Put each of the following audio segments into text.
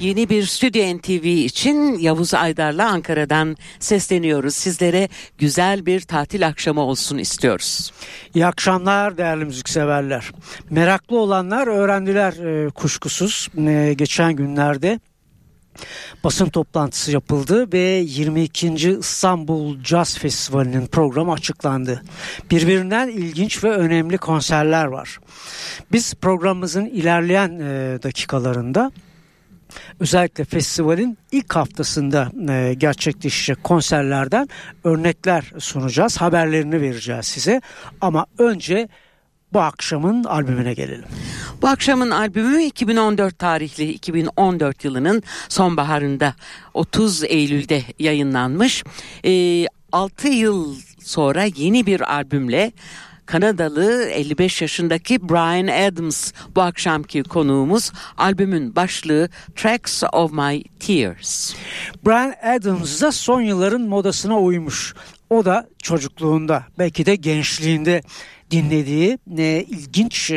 Yeni bir Stüdyo NTV için Yavuz Aydar'la Ankara'dan sesleniyoruz. Sizlere güzel bir tatil akşamı olsun istiyoruz. İyi akşamlar değerli müzikseverler. Meraklı olanlar öğrendiler e, kuşkusuz. E, geçen günlerde basın toplantısı yapıldı ve 22. İstanbul Jazz Festivali'nin programı açıklandı. Birbirinden ilginç ve önemli konserler var. Biz programımızın ilerleyen e, dakikalarında özellikle festivalin ilk haftasında e, gerçekleşecek konserlerden örnekler sunacağız. Haberlerini vereceğiz size. Ama önce bu akşamın albümüne gelelim. Bu akşamın albümü 2014 tarihli 2014 yılının sonbaharında 30 Eylül'de yayınlanmış. E, 6 yıl sonra yeni bir albümle Kanadalı 55 yaşındaki Brian Adams bu akşamki konuğumuz albümün başlığı Tracks of My Tears. Brian Adams da son yılların modasına uymuş. O da çocukluğunda belki de gençliğinde dinlediği e, ilginç e,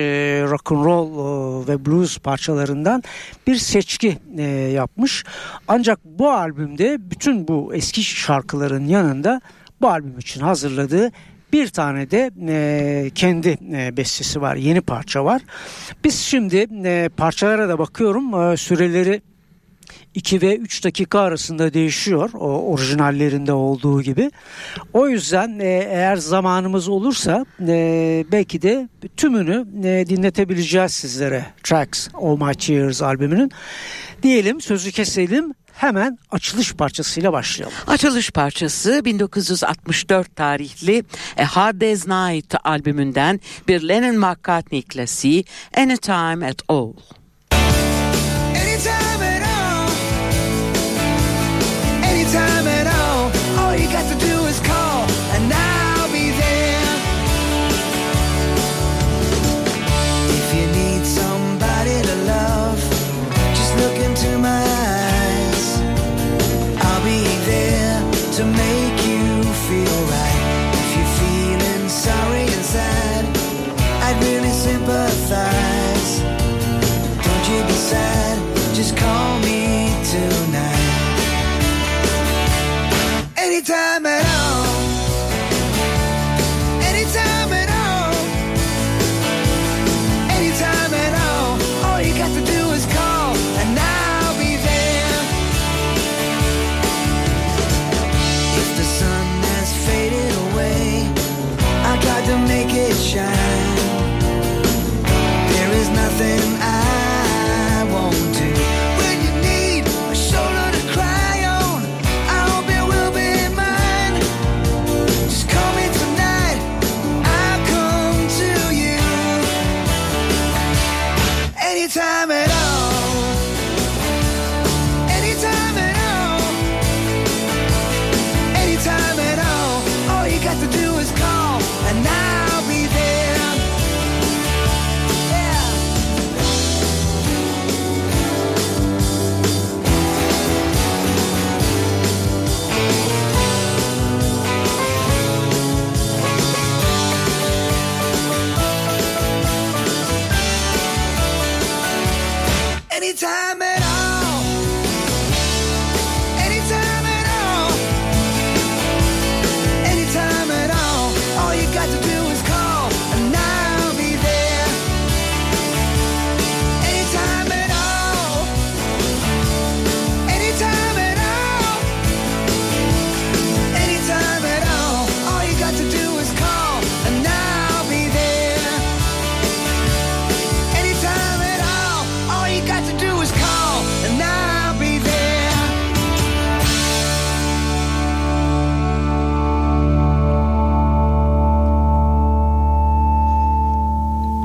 rock and roll e, ve blues parçalarından bir seçki e, yapmış. Ancak bu albümde bütün bu eski şarkıların yanında bu albüm için hazırladığı bir tane de e, kendi e, bestesi var. Yeni parça var. Biz şimdi e, parçalara da bakıyorum. E, süreleri 2 ve 3 dakika arasında değişiyor o orijinallerinde olduğu gibi. O yüzden e, eğer zamanımız olursa e, belki de tümünü e, dinletebileceğiz sizlere. Tracks All My Tears albümünün. Diyelim sözü keselim hemen açılış parçasıyla başlayalım. Açılış parçası 1964 tarihli A Hard Day's Night albümünden bir Lennon McCartney klasiği Anytime at All. To make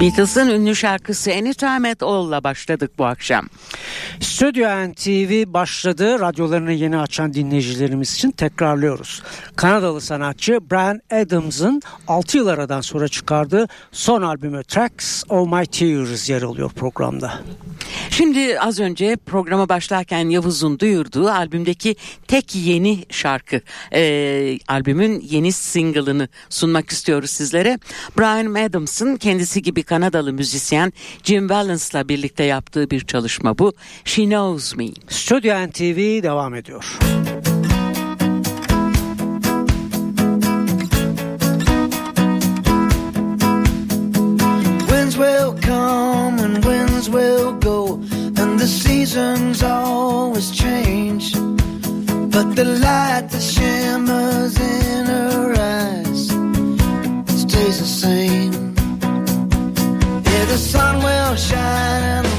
Beatles'ın ünlü şarkısı Anytime at All'la başladık bu akşam. Stüdyo NTV başladı. Radyolarını yeni açan dinleyicilerimiz için tekrarlıyoruz. Kanadalı sanatçı Brian Adams'ın 6 yıl aradan sonra çıkardığı son albümü Tracks of My Tears yer alıyor programda. Şimdi az önce programa başlarken Yavuz'un duyurduğu albümdeki tek yeni şarkı, e, albümün yeni single'ını sunmak istiyoruz sizlere. Brian Adams'ın kendisi gibi Kanadalı müzisyen Jim Valence'la birlikte yaptığı bir çalışma bu. She Knows Me. Stüdyo NTV devam ediyor. Winds will come and winds will go, and the seasons always change. But the light that shimmers in her eyes stays the same. Yeah, the sun will shine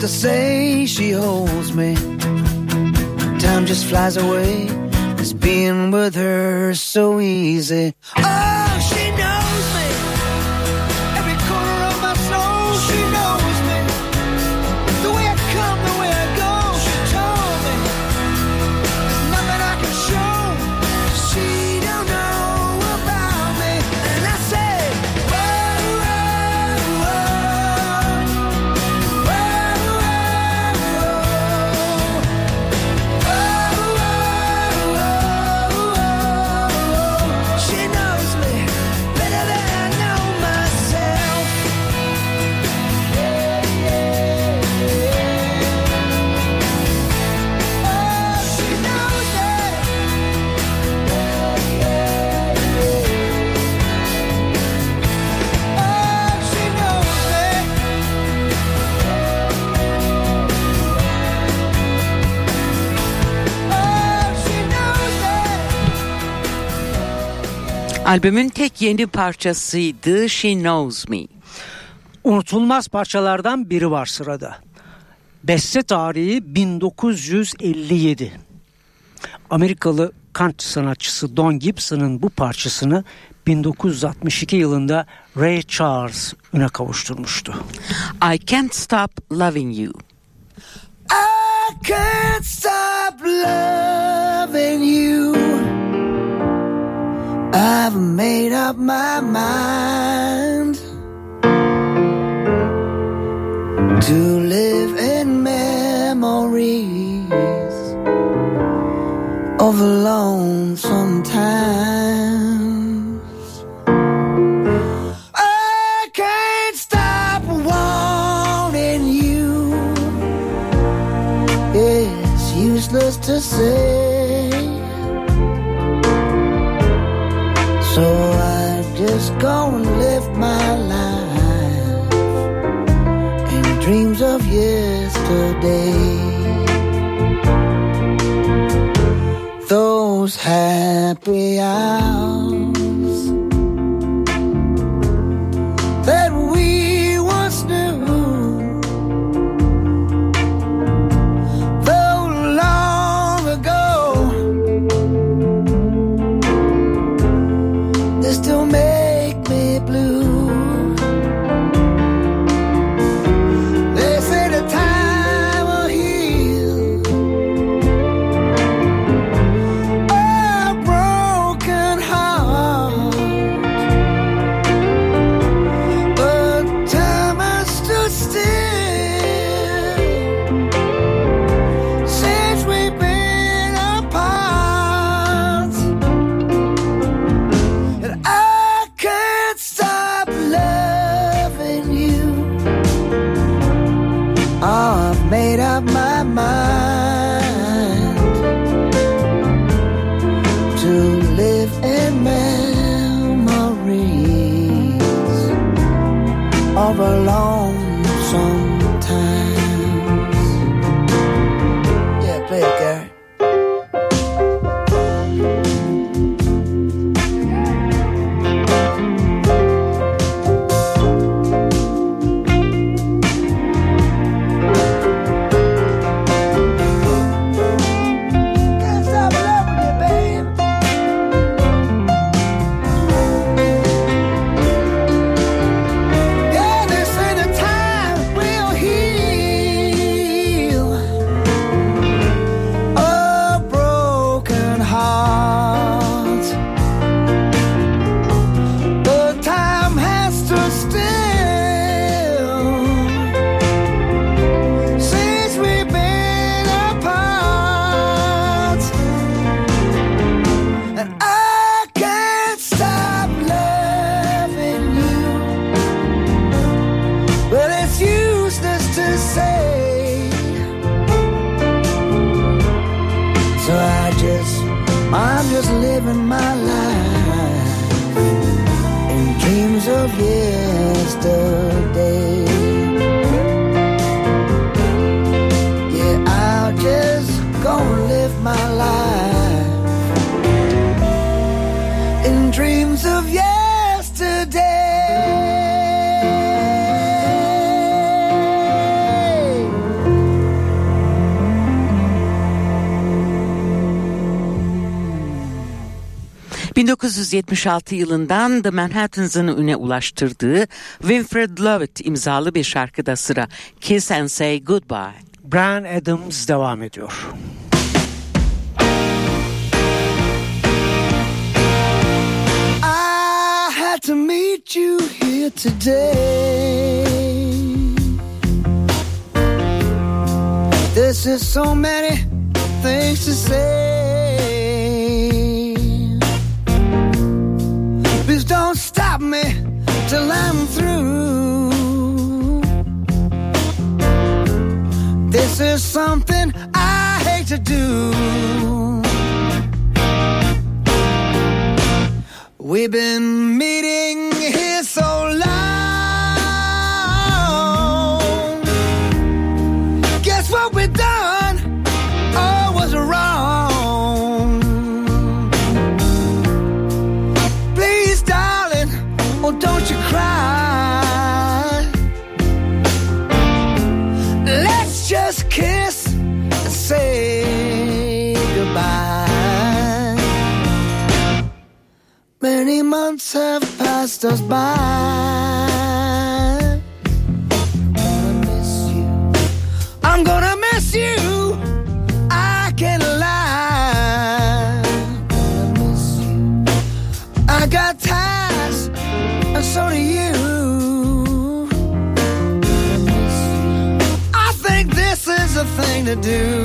to say, she holds me. Time just flies away. It's being with her so easy. Albümün tek yeni parçasıydı She Knows Me. Unutulmaz parçalardan biri var sırada. Beste tarihi 1957. Amerikalı country sanatçısı Don Gibson'ın bu parçasını 1962 yılında Ray Charles üne kavuşturmuştu. I Can't Stop Loving You. I can't stop loving you. I've made up my mind to live in memories of a lonesome times. I can't stop wanting you. It's useless to say. Yesterday. Those happy hours of yesterday. 1976 yılından The Manhattans'ın üne ulaştırdığı Winfred Lovett imzalı bir şarkıda sıra Kiss and Say Goodbye. Brian Adams devam ediyor. I had to meet you here today. This is so many things to say. Don't stop me till I'm through. This is something I hate to do. We've been meeting passed us by. Gonna miss you. I'm gonna miss you. I can't lie. Gonna miss you. I got ties, and so do you. I think this is a thing to do.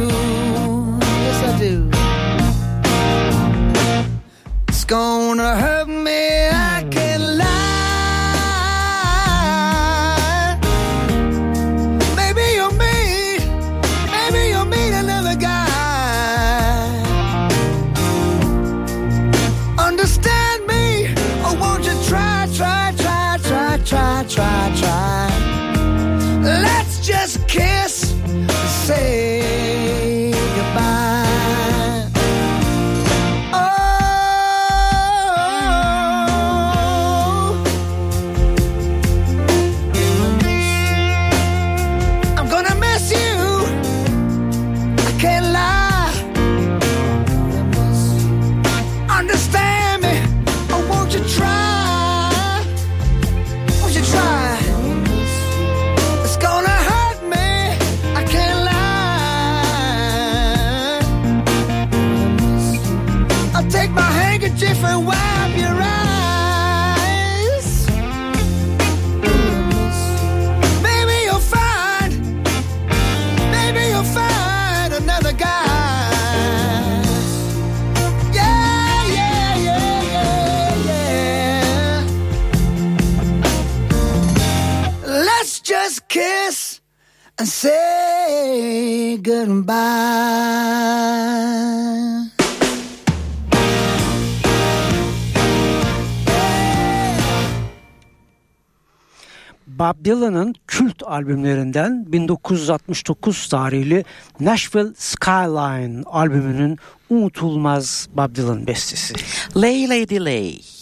Dylan'ın kült albümlerinden 1969 tarihli Nashville Skyline albümünün unutulmaz Bob Dylan bestesi. Lay Lady Lay.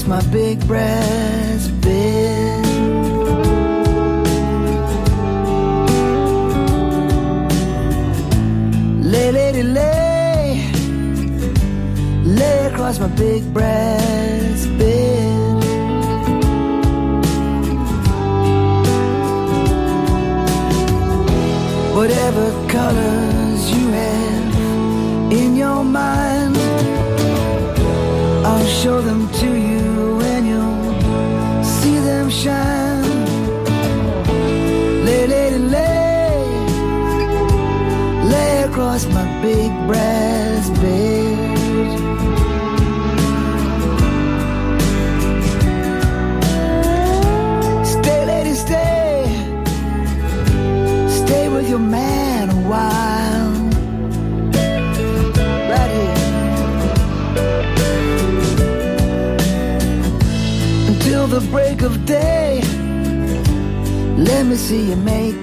Lay my big brass bed. Lay, lady, lay, lay across my big brass bed. Whatever colors brass bed. Stay, lady, stay, stay with your man a while. Right here. Until the break of day, let me see you make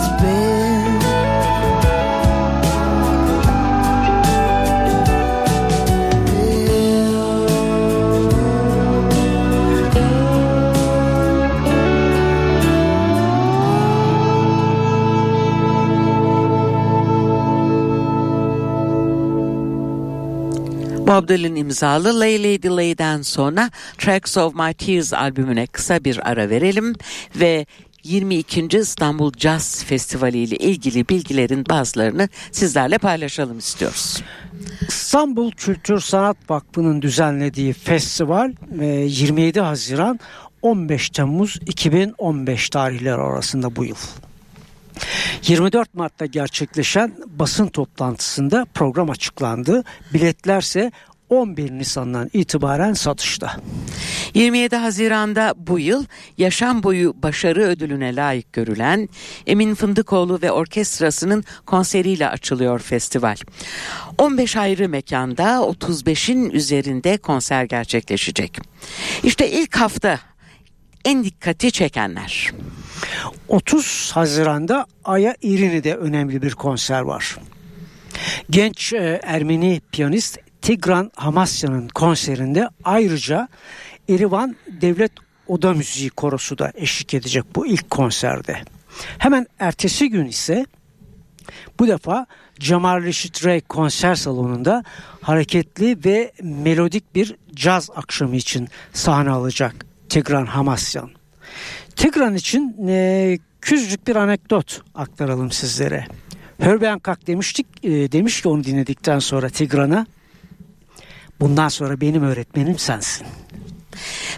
Bob Dylan imzalı Lay Lady Lay'den sonra Tracks of My Tears albümüne kısa bir ara verelim ve 22. İstanbul Jazz Festivali ile ilgili bilgilerin bazılarını sizlerle paylaşalım istiyoruz. İstanbul Kültür Sanat Vakfı'nın düzenlediği festival e, 27 Haziran 15 Temmuz 2015 tarihleri arasında bu yıl. 24 Mart'ta gerçekleşen basın toplantısında program açıklandı. Biletlerse 11 Nisan'dan itibaren satışta. 27 Haziran'da bu yıl yaşam boyu başarı ödülüne layık görülen Emin Fındıkoğlu ve orkestrasının konseriyle açılıyor festival. 15 ayrı mekanda 35'in üzerinde konser gerçekleşecek. İşte ilk hafta en dikkati çekenler. 30 Haziran'da Aya İrini'de önemli bir konser var. Genç e, Ermeni piyanist Tigran Hamasyan'ın konserinde ayrıca Erivan Devlet Oda Müziği Korosu da eşlik edecek bu ilk konserde. Hemen ertesi gün ise bu defa Cemal Reşit Rey konser salonunda hareketli ve melodik bir caz akşamı için sahne alacak Tigran Hamasyan. Tigran için e, küçücük bir anekdot aktaralım sizlere. Herbie Hancock demiştik, e, demiş ki onu dinledikten sonra Tigran'a bundan sonra benim öğretmenim sensin.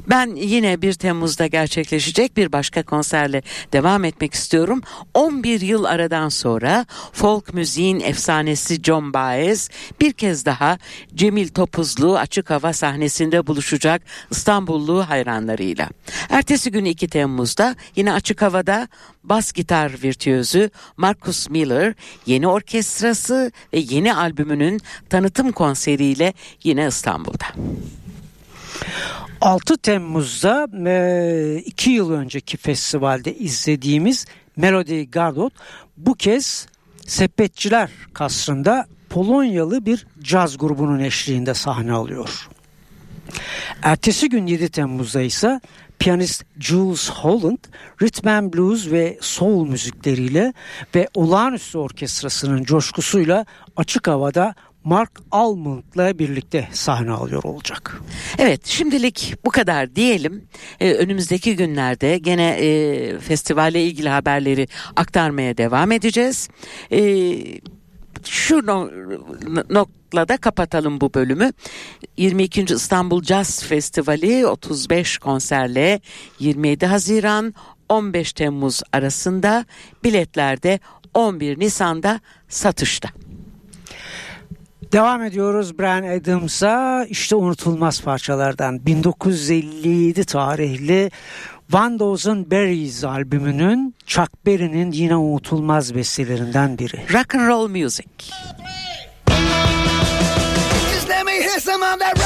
Ben yine 1 Temmuz'da gerçekleşecek bir başka konserle devam etmek istiyorum. 11 yıl aradan sonra folk müziğin efsanesi John Baez bir kez daha Cemil Topuzlu açık hava sahnesinde buluşacak İstanbullu hayranlarıyla. Ertesi gün 2 Temmuz'da yine açık havada bas gitar virtüözü Marcus Miller yeni orkestrası ve yeni albümünün tanıtım konseriyle yine İstanbul'da. 6 Temmuz'da e, iki yıl önceki festivalde izlediğimiz Melody Gardot bu kez Sepetçiler Kasrı'nda Polonyalı bir caz grubunun eşliğinde sahne alıyor. Ertesi gün 7 Temmuz'da ise piyanist Jules Holland rhythm and blues ve soul müzikleriyle ve olağanüstü orkestrasının coşkusuyla açık havada Mark Almond'la birlikte sahne alıyor olacak. Evet şimdilik bu kadar diyelim. Ee, önümüzdeki günlerde gene e, festivalle ilgili haberleri aktarmaya devam edeceğiz. Ee, şu no, noktada kapatalım bu bölümü. 22. İstanbul Jazz Festivali 35 konserle 27 Haziran 15 Temmuz arasında biletlerde 11 Nisan'da satışta. Devam ediyoruz Brian Adams'a işte unutulmaz parçalardan 1957 tarihli Van Dozen Berries albümünün Chuck Berry'nin yine unutulmaz bestelerinden biri. Rock and Roll Music. Just let me hear some of that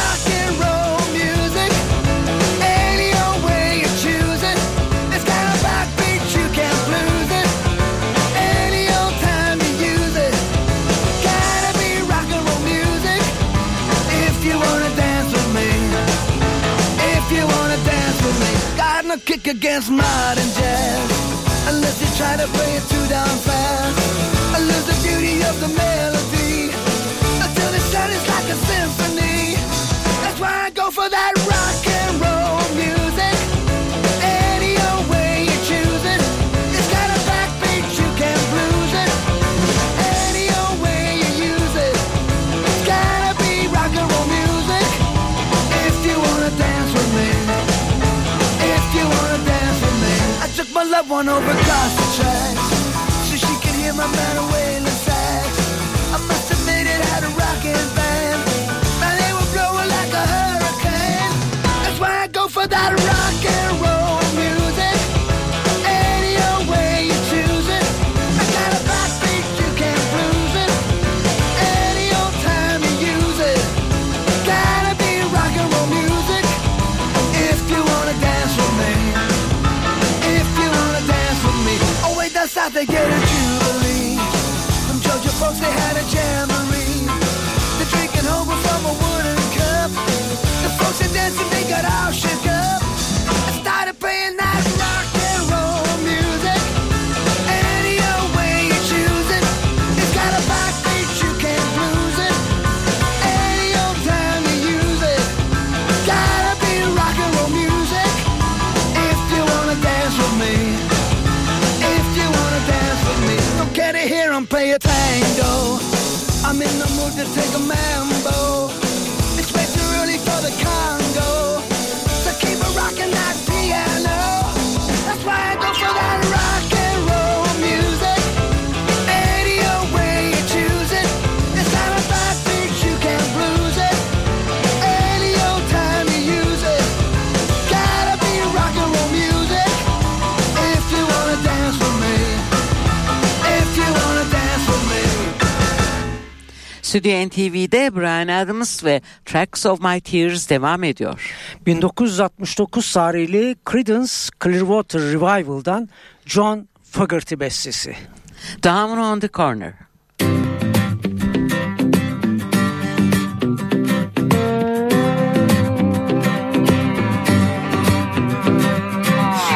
Kick against modern jazz. Unless you try to play it too damn fast. I lose the beauty of the melody. Until it sounds like a symphony. That's why I go for that rock and roll loved one over across the tracks. So she could hear my man wailing sax. I must admit it had a rockin' band. Man, they were blowing like a hurricane. That's why I go for that rock and roll they get a jubilee. From Georgia folks, they had a jamboree. They're drinking home from a wooden cup. The folks are dancing, they got all shook Stüdyo NTV'de Brian Adams ve Tracks of My Tears devam ediyor. 1969 tarihli Creedence Clearwater Revival'dan John Fogerty bestesi. Down on the Corner.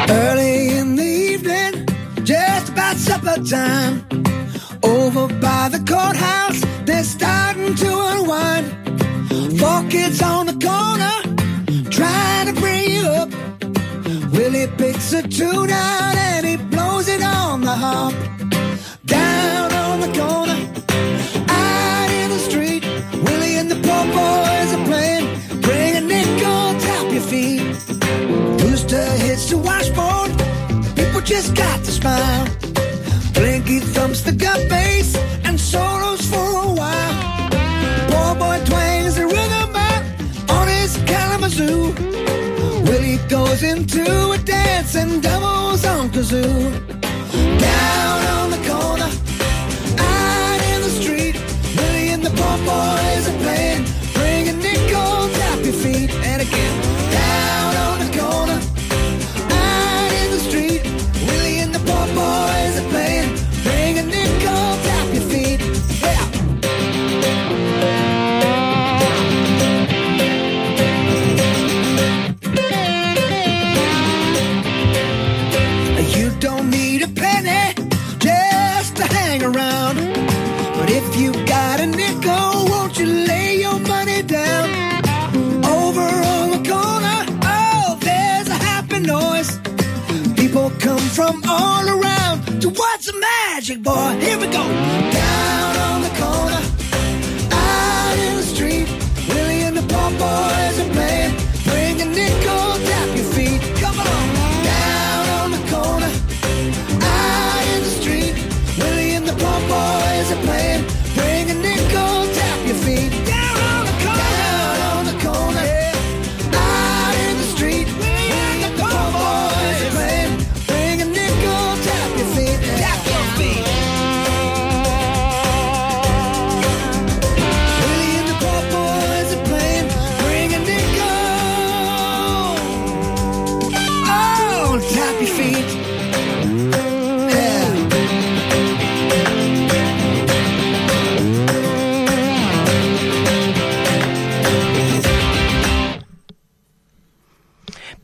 Early in the evening, just about supper time. Over by the courthouse, kids on the corner, trying to bring you up. Willie picks a tune out and he blows it on the harp. Down on the corner, out in the street, Willie and the poor boys are playing. Bring a nickel, tap your feet. Rooster hits the washboard. People just got to smile. Blinky thumps the gut bass and solos Kalamazoo. Willie goes into a dance and doubles on kazoo. Down on the corner, magic boy. Here we go.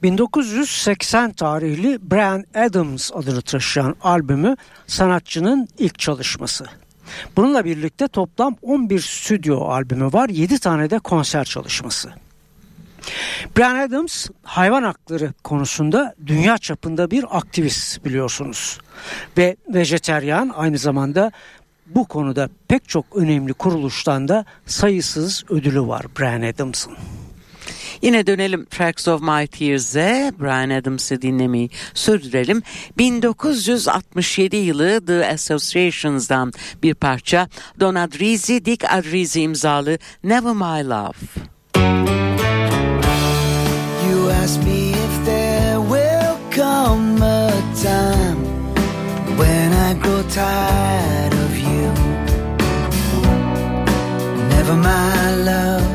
1980 tarihli Brian Adams adını taşıyan albümü sanatçının ilk çalışması. Bununla birlikte toplam 11 stüdyo albümü var, 7 tane de konser çalışması. Brian Adams hayvan hakları konusunda dünya çapında bir aktivist biliyorsunuz. Ve vejeteryan aynı zamanda bu konuda pek çok önemli kuruluştan da sayısız ödülü var Brian Adams'ın. Yine dönelim Tracks of My Tears'e Brian Adams'ı dinlemeyi sürdürelim. 1967 yılı The Associations'dan bir parça Don Adrizi, Dick Adrizi imzalı Never My Love. You ask me if there will come a time when I grow tired of you. Never my love.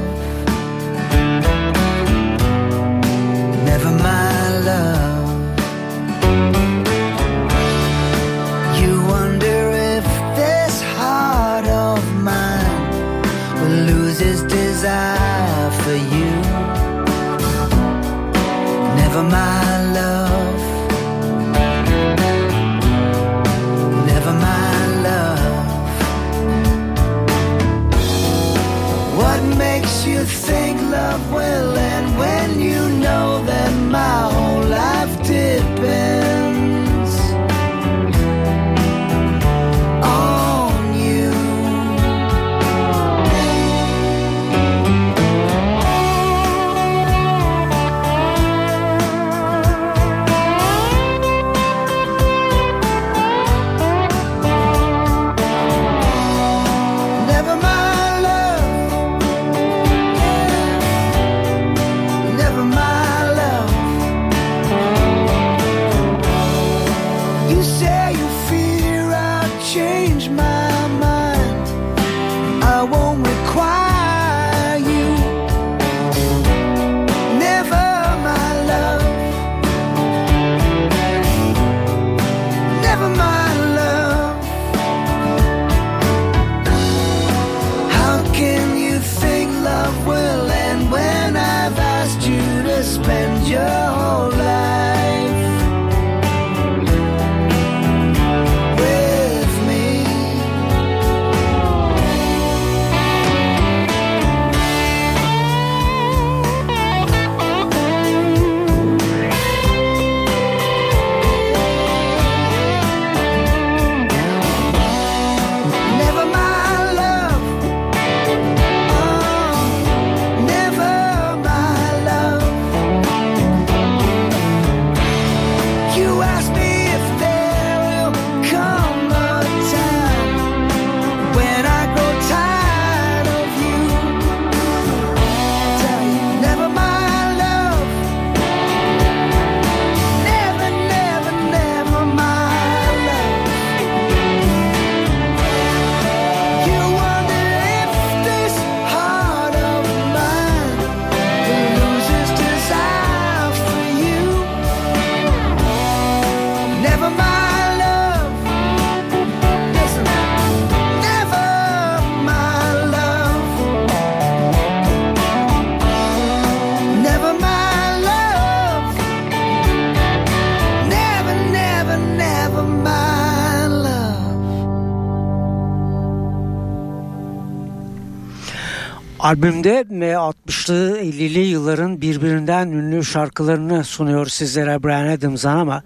Albümde 60'lı 50'li yılların birbirinden ünlü şarkılarını sunuyor sizlere Brian Adams'an ama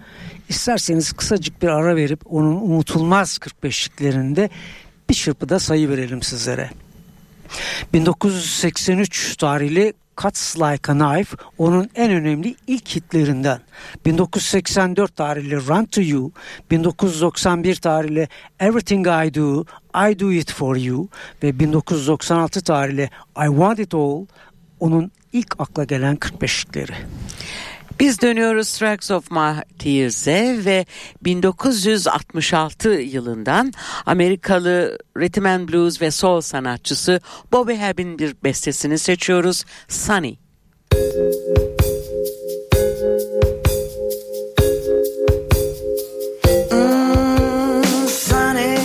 isterseniz kısacık bir ara verip onun unutulmaz 45'liklerinde bir çırpıda sayı verelim sizlere. 1983 tarihli Cuts Like a Knife onun en önemli ilk hitlerinden. 1984 tarihli Run to You, 1991 tarihli Everything I Do, I Do It For You ve 1996 tarihli I Want It All onun ilk akla gelen 45'likleri. Biz dönüyoruz Tracks of My Tears'e ve 1966 yılından Amerikalı rhythm and blues ve soul sanatçısı Bobby Hebb'in bir bestesini seçiyoruz. Sunny. Mm, sunny.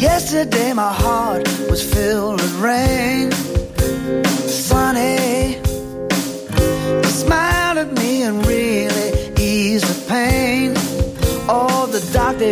Yesterday my heart was filled with rain.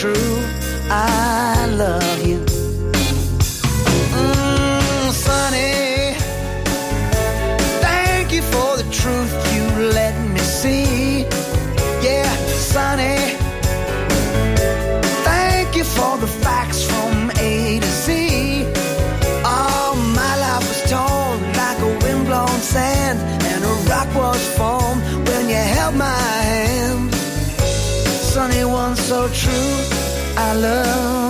True, I love so true, I love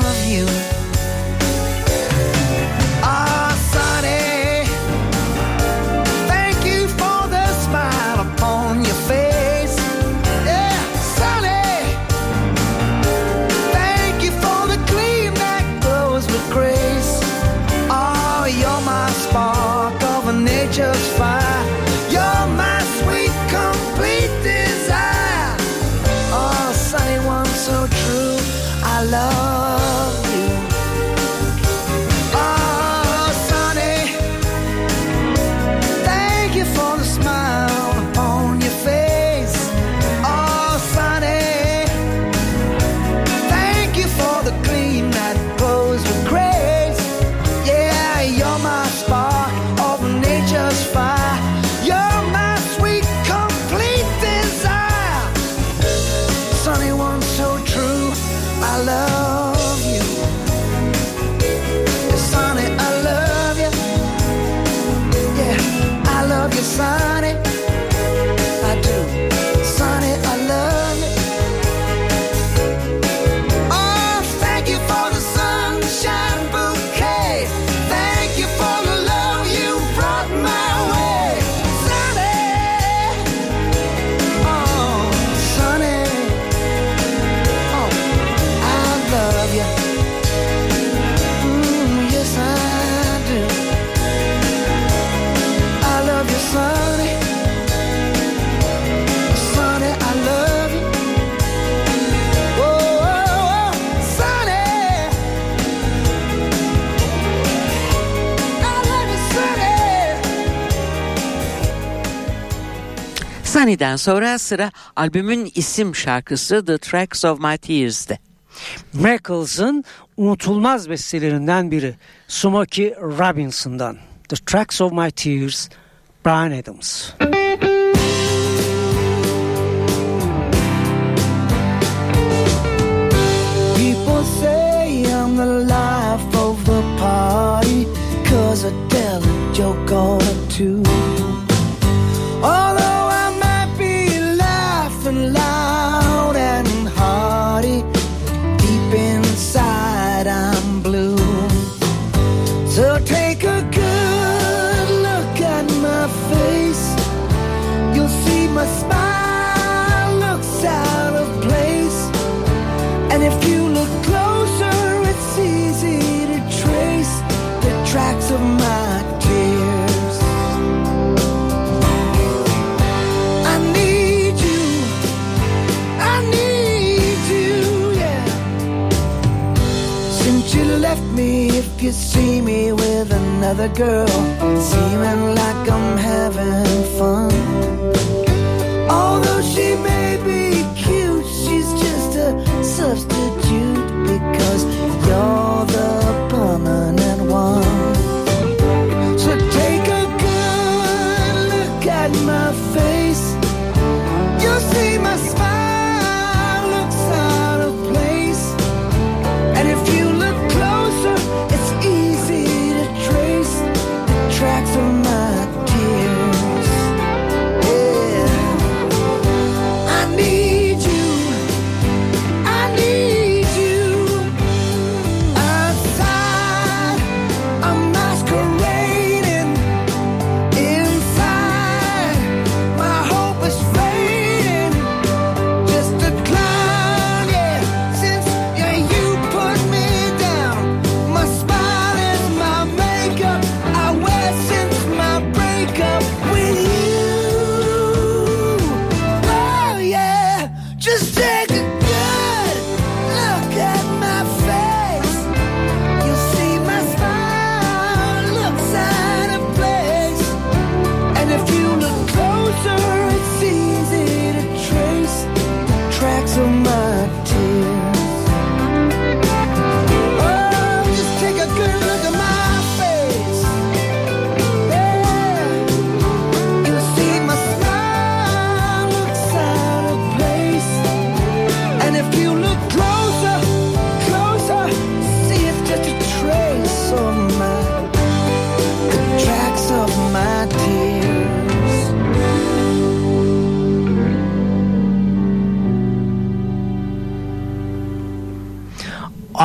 Sunny'den sonra sıra albümün isim şarkısı The Tracks of My Tears'te. Miracles'ın unutulmaz bestelerinden biri Smokey Robinson'dan The Tracks of My Tears Brian Adams. People say I'm the life of the party Cause I tell a joke or two another girl, seeming like I'm having fun.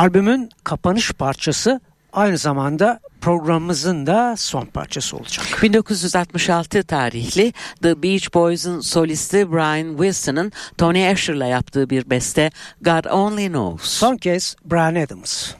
Albümün kapanış parçası aynı zamanda programımızın da son parçası olacak. 1966 tarihli The Beach Boys'un solisti Brian Wilson'ın Tony Asher'la yaptığı bir beste God Only Knows. Son kez Brian Adams.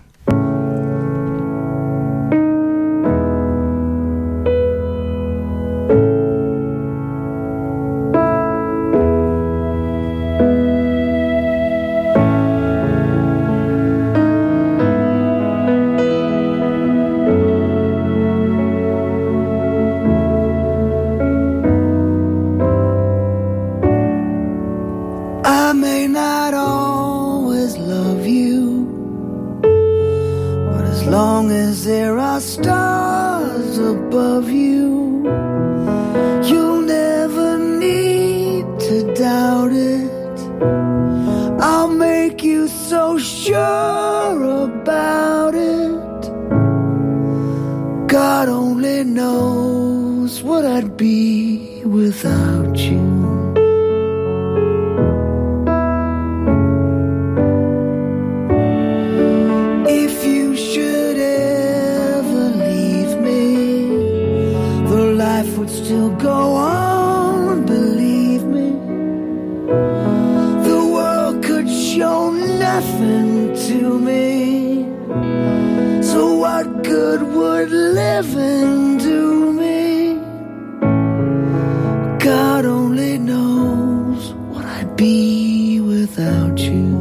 only knows what I'd be without you.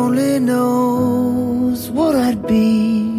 only knows what I'd be.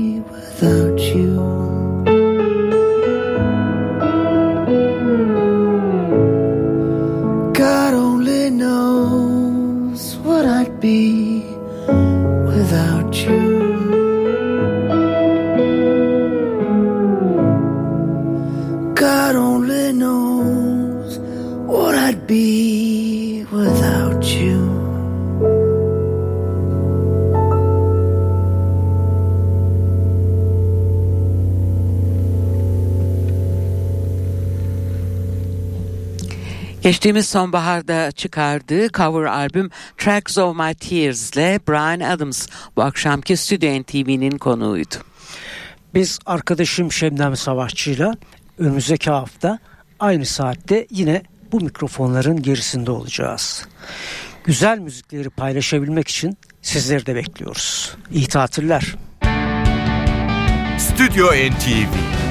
Geçtiğimiz sonbaharda çıkardığı cover albüm Tracks of My Tears ile Brian Adams bu akşamki Stüdyo NTV'nin konuğuydu. Biz arkadaşım Şebnem Savaşçı'yla önümüzdeki hafta aynı saatte yine bu mikrofonların gerisinde olacağız. Güzel müzikleri paylaşabilmek için sizleri de bekliyoruz. İyi tatiller. Stüdyo NTV